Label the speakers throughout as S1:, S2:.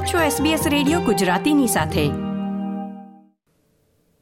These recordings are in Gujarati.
S1: આપ છો SBS રેડિયો ગુજરાતીની સાથે.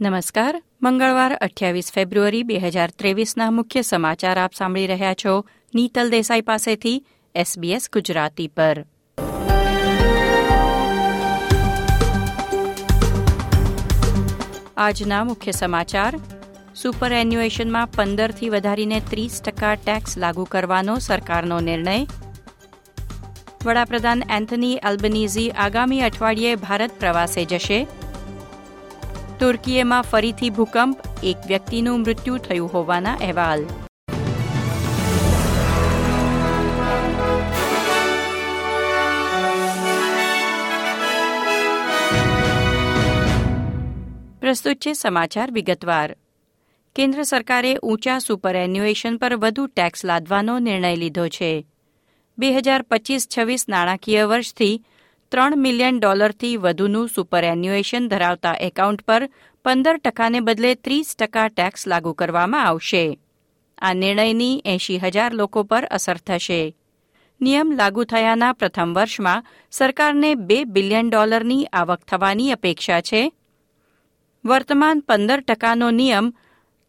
S1: નમસ્કાર. મંગળવાર અઠ્યાવીસ ફેબ્રુઆરી બે હજાર ત્રેવીસના મુખ્ય સમાચાર આપ સાંભળી રહ્યા છો નીતલ દેસાઈ પાસેથી SBS ગુજરાતી પર. આજના મુખ્ય સમાચાર. સુપર એન્યુએશનમાં પંદરથી વધારીને ત્રીસ ટકા ટેક્સ લાગુ કરવાનો સરકારનો નિર્ણય. વડાપ્રધાન એન્થની અલ્બનીઝી આગામી અઠવાડિયે ભારત પ્રવાસે જશે. તુર્કીએમાં ફરીથી ભૂકંપ, એક વ્યક્તિનું મૃત્યુ થયું હોવાના અહેવાલ. પ્રસ્તુત છે સમાચાર વિગતવાર. કેન્દ્ર સરકારે ઊંચા સુપર એન્યુએશન પર વધુ ટેક્સ લાદવાનો નિર્ણય લીધો છે. બે હજાર પચીસ છવ્વીસ નાણાકીય વર્ષથી ત્રણ મિલિયન ડોલરથી વધુનું સુપર એન્યુએશન ધરાવતા એકાઉન્ટ પર પંદર ટકાને બદલે ત્રીસ ટકા ટેક્સ લાગુ કરવામાં આવશે. આ નિર્ણયની એંશી હજાર લોકો પર અસર થશે. નિયમ લાગુ થયાના પ્રથમ વર્ષમાં સરકારને બે બિલિયન ડોલરની આવક થવાની અપેક્ષા છે. વર્તમાન પંદર ટકાનો નિયમ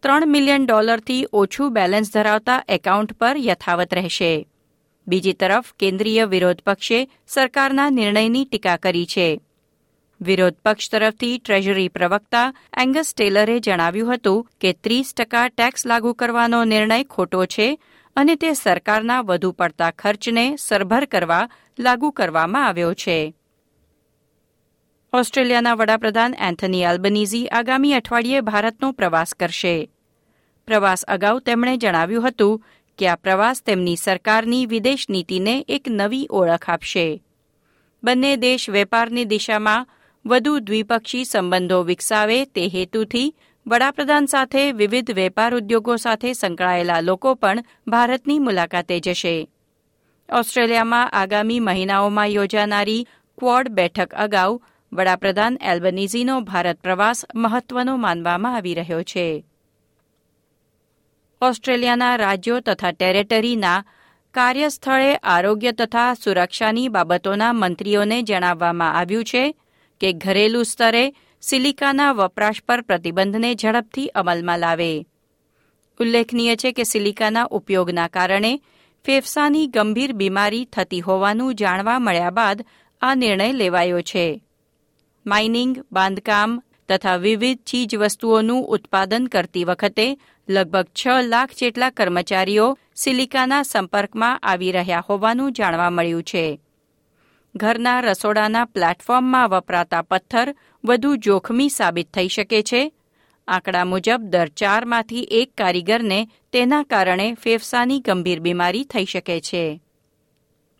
S1: ત્રણ મિલિયન ડોલરથી ઓછું બેલેન્સ ધરાવતા એકાઉન્ટ પર યથાવત રહેશે. બીજી તરફ કેન્દ્રીય વિરોધ પક્ષે સરકારના નિર્ણયની ટીકા કરી છે. વિરોધ પક્ષ તરફથી ટ્રેઝરી પ્રવક્તા એંગસ ટેલરે જણાવ્યું હતું કે ત્રીસ ટકા ટેક્સ લાગુ કરવાનો નિર્ણય ખોટો છે અને તે સરકારના વધુ પડતા ખર્ચને સરભર કરવા લાગુ કરવામાં આવ્યો છે. ઓસ્ટ્રેલિયાના વડાપ્રધાન એન્થની આલ્બનીઝી આગામી અઠવાડિયે ભારતનો પ્રવાસ કરશે. પ્રવાસ અગાઉ તેમણે જણાવ્યું હતું કે આ પ્રવાસ તેમની સરકારની વિદેશ નીતિને એક નવી ઓળખ આપશે. બંને દેશ વેપારની દિશામાં વધુ દ્વિપક્ષી સંબંધો વિકસાવે તે હેતુથી વડાપ્રધાન સાથે વિવિધ વેપાર ઉદ્યોગો સાથે સંકળાયેલા લોકો પણ ભારતની મુલાકાતે જશે. ઓસ્ટ્રેલિયામાં આગામી મહિનાઓમાં યોજાનારી ક્વોડ બેઠક અગાઉ વડાપ્રધાન એલ્બનીઝીનો ભારત પ્રવાસ મહત્વનો માનવામાં આવી રહ્યો છે. ઓસ્ટ્રેલિયાના રાજ્યો તથા ટેરેટરીના કાર્યસ્થળે આરોગ્ય તથા સુરક્ષાની બાબતોના મંત્રીઓને જણાવવામાં આવ્યું છે કે ઘરેલુ સ્તરે સિલિકાના વપરાશ પર પ્રતિબંધને ઝડપથી અમલમાં લાવે. ઉલ્લેખનીય છે કે સિલિકાના ઉપયોગના કારણે ફેફસાની ગંભીર બીમારી થતી હોવાનું જાણવા મળ્યા બાદ આ નિર્ણય લેવાયો છે. માઇનિંગ, બાંધકામ તથા વિવિધ ચીજવસ્તુઓનું ઉત્પાદન કરતી વખતે લગભગ છ લાખ જેટલા કર્મચારીઓ સિલિકાના સંપર્કમાં આવી રહ્યા હોવાનું જાણવા મળ્યું છે. ઘરના રસોડાના પ્લેટફોર્મમાં વપરાતા પથ્થર વધુ જોખમી સાબિત થઈ શકે છે. આંકડા મુજબ દર ચારમાંથી એક કારીગરને તેના કારણે ફેફસાની ગંભીર બીમારી થઈ શકે છે.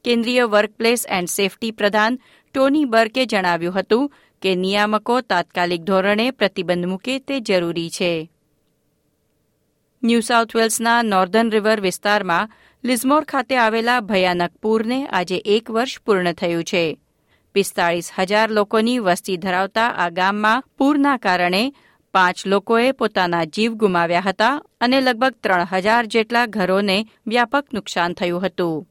S1: કેન્દ્રીય વર્કપ્લેસ એન્ડ સેફટી પ્રધાન ટોની બર્કે જણાવ્યું હતું કે નિયામકો તાત્કાલિક ધોરણે પ્રતિબંધ મૂકે તે જરૂરી છે. ન્યૂ સાઉથ વેલ્સના નોર્ધન રિવર વિસ્તારમાં લિઝમોર ખાતે આવેલા ભયાનક પૂરને આજે એક વર્ષ પૂર્ણ થયું છે. પિસ્તાળીસ હજાર લોકોની વસ્તી ધરાવતા આ ગામમાં પૂરના કારણે પાંચ લોકોએ પોતાના જીવ ગુમાવ્યા હતા અને લગભગ ત્રણ હજાર જેટલા ઘરોને વ્યાપક નુકસાન થયું હતું.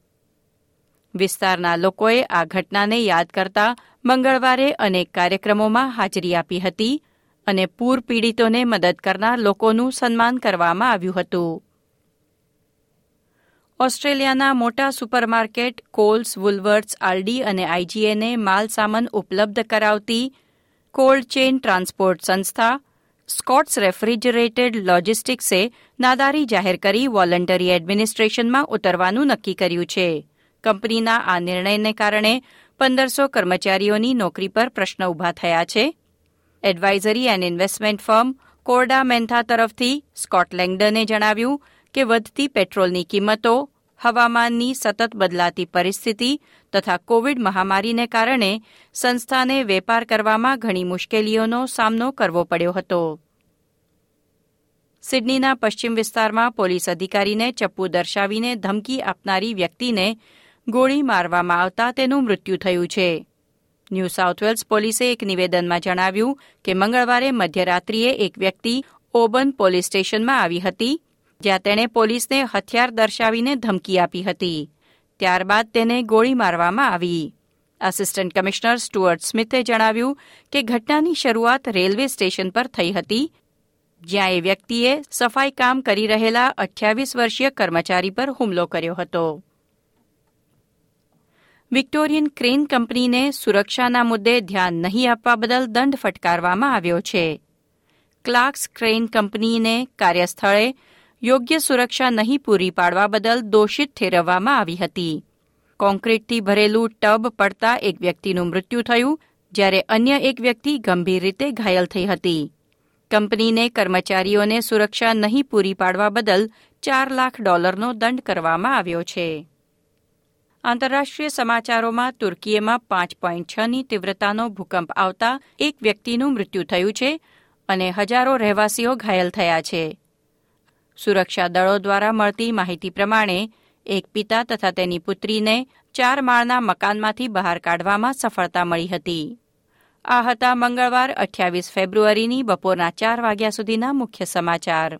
S1: વિસ્તારના લોકોએ આ ઘટનાને યાદ કરતા મંગળવારે અનેક કાર્યક્રમોમાં હાજરી આપી હતી અને પૂર પીડિતોને મદદ કરનાર લોકોનું સન્માન કરવામાં આવ્યું હતું. ઓસ્ટ્રેલિયાના મોટા સુપરમાર્કેટ કોલ્સ, વુલવર્ટ્સ આરડી અને આઈજીએને માલસામાન ઉપલબ્ધ કરાવતી કોલ્ડ ચેઇન ટ્રાન્સપોર્ટ સંસ્થા સ્કોટ્સ રેફ્રિજરેટેડ લોજિસ્ટિક્સે નાદારી જાહેર કરી વોલન્ટરી એડમિનિસ્ટ્રેશનમાં ઉતરવાનું નક્કી કર્યું છે. કંપનીના આ નિર્ણયને કારણે પંદરસો કર્મચારીઓની નોકરી પર પ્રશ્ન ઊભા થયા છે. Advisory and investment firm Korda Mentha તરફથી સ્કોટલેન્ડને જણાવ્યું કે વધતી પેટ્રોલની કિંમતો, હવામાનની સતત બદલાતી પરિસ્થિતિ તથા કોવિડ મહામારીને કારણે સંસ્થાને વેપાર કરવામાં ઘણી મુશ્કેલીઓનો સામનો કરવો પડ્યો હતો. સિડનીના પશ્ચિમ વિસ્તારમાં પોલીસ અધિકારીને ચપ્પુ દર્શાવીને ધમકી આપનારી વ્યક્તિને ગોળી મારવામાં આવતા તેનું મૃત્યુ થયું છે. ન્યૂ સાઉથ વેલ્સ પોલીસે એક નિવેદનમાં જણાવ્યું કે મંગળવારે મધ્યરાત્રિએ એક વ્યક્તિ ઓબન પોલીસ સ્ટેશનમાં આવી હતી, જ્યાં તેણે પોલીસને હથિયાર દર્શાવીને ધમકી આપી હતી. ત્યારબાદ તેને ગોળી મારવામાં આવી. આસિસ્ટન્ટ કમિશનર સ્ટુઅર્ટ સ્મિથે જણાવ્યું કે ઘટનાની શરૂઆત રેલવે સ્ટેશન પર થઈ હતી, જ્યાં એ વ્યક્તિએ સફાઈ કામ કરી રહેલા અઠ્યાવીસ વર્ષીય કર્મચારી પર હુમલો કર્યો હતો. વિક્ટોરિયન ક્રેન કંપનીને સુરક્ષાના મુદ્દે ધ્યાન નહીં આપવા બદલ દંડ ફટકારવામાં આવ્યો છે. ક્લાર્ક્સ ક્રેન કંપનીને કાર્યસ્થળે યોગ્ય સુરક્ષા નહીં પૂરી પાડવા બદલ દોષિત ઠેરવવામાં આવી હતી. કોન્ક્રીટથી ભરેલું ટબ પડતા એક વ્યક્તિનું મૃત્યુ થયું, જ્યારે અન્ય એક વ્યક્તિ ગંભીર રીતે ઘાયલ થઈ હતી. કંપનીને કર્મચારીઓને સુરક્ષા નહીં પૂરી પાડવા બદલ ચાર લાખ ડોલરનો દંડ કરવામાં આવ્યો છે. આંતરરાષ્ટ્રીય સમાચારોમાં તુર્કીએમાં પાંચ પોઈન્ટ છની તીવ્રતાનો ભૂકંપ આવતા એક વ્યક્તિનું મૃત્યુ થયું છે અને હજારો રહેવાસીઓ ઘાયલ થયા છે. સુરક્ષા દળો દ્વારા મળતી માહિતી પ્રમાણે, એક પિતા તથા તેની પુત્રીને ચાર માળના મકાનમાંથી બહાર કાઢવામાં સફળતા મળી હતી. આ હતા મંગળવાર અઠ્યાવીસ ફેબ્રુઆરીની બપોરના ચાર વાગ્યા સુધીના મુખ્ય સમાચાર.